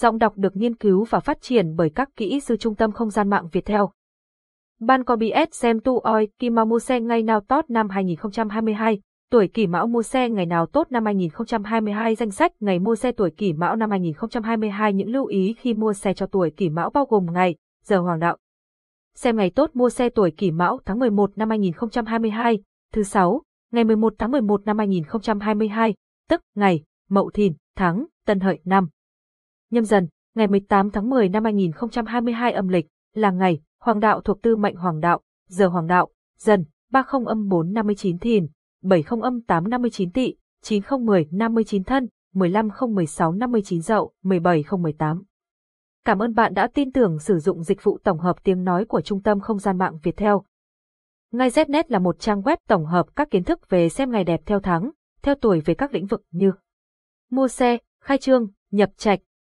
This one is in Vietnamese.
Giọng đọc được nghiên cứu và phát triển bởi các kỹ sư Trung tâm Không gian mạng Việt Theo. Ban có BS xem tu oi kỳ mau mua xe ngày nào tốt năm 2022, tuổi kỷ mão mua xe ngày nào tốt năm 2022 danh sách ngày mua xe tuổi kỷ mão năm 2022 những lưu ý khi mua xe cho tuổi kỷ mão bao gồm ngày, giờ hoàng đạo. Xem ngày tốt mua xe tuổi kỷ mão tháng 11 năm 2022, thứ sáu, ngày 11 tháng 11 năm 2022, tức ngày, mậu thìn, tháng, tân hợi năm. Nhâm dần, ngày 18 tháng 10 năm 2022 âm lịch, là ngày, hoàng đạo thuộc tư mệnh hoàng đạo, giờ hoàng đạo, dần, 30 âm 4 59 thìn, 70 âm 8 59 tỵ, 90 10 59 thân, 15 0 16 59 dậu, 17 0 18. Cảm ơn bạn đã tin tưởng sử dụng dịch vụ tổng hợp tiếng nói của Trung tâm Không gian mạng Việt Theo. Ngay Znet là một trang web tổng hợp các kiến thức về xem ngày đẹp theo tháng, theo tuổi về các lĩnh vực như mua xe, khai trương, nhập trạch,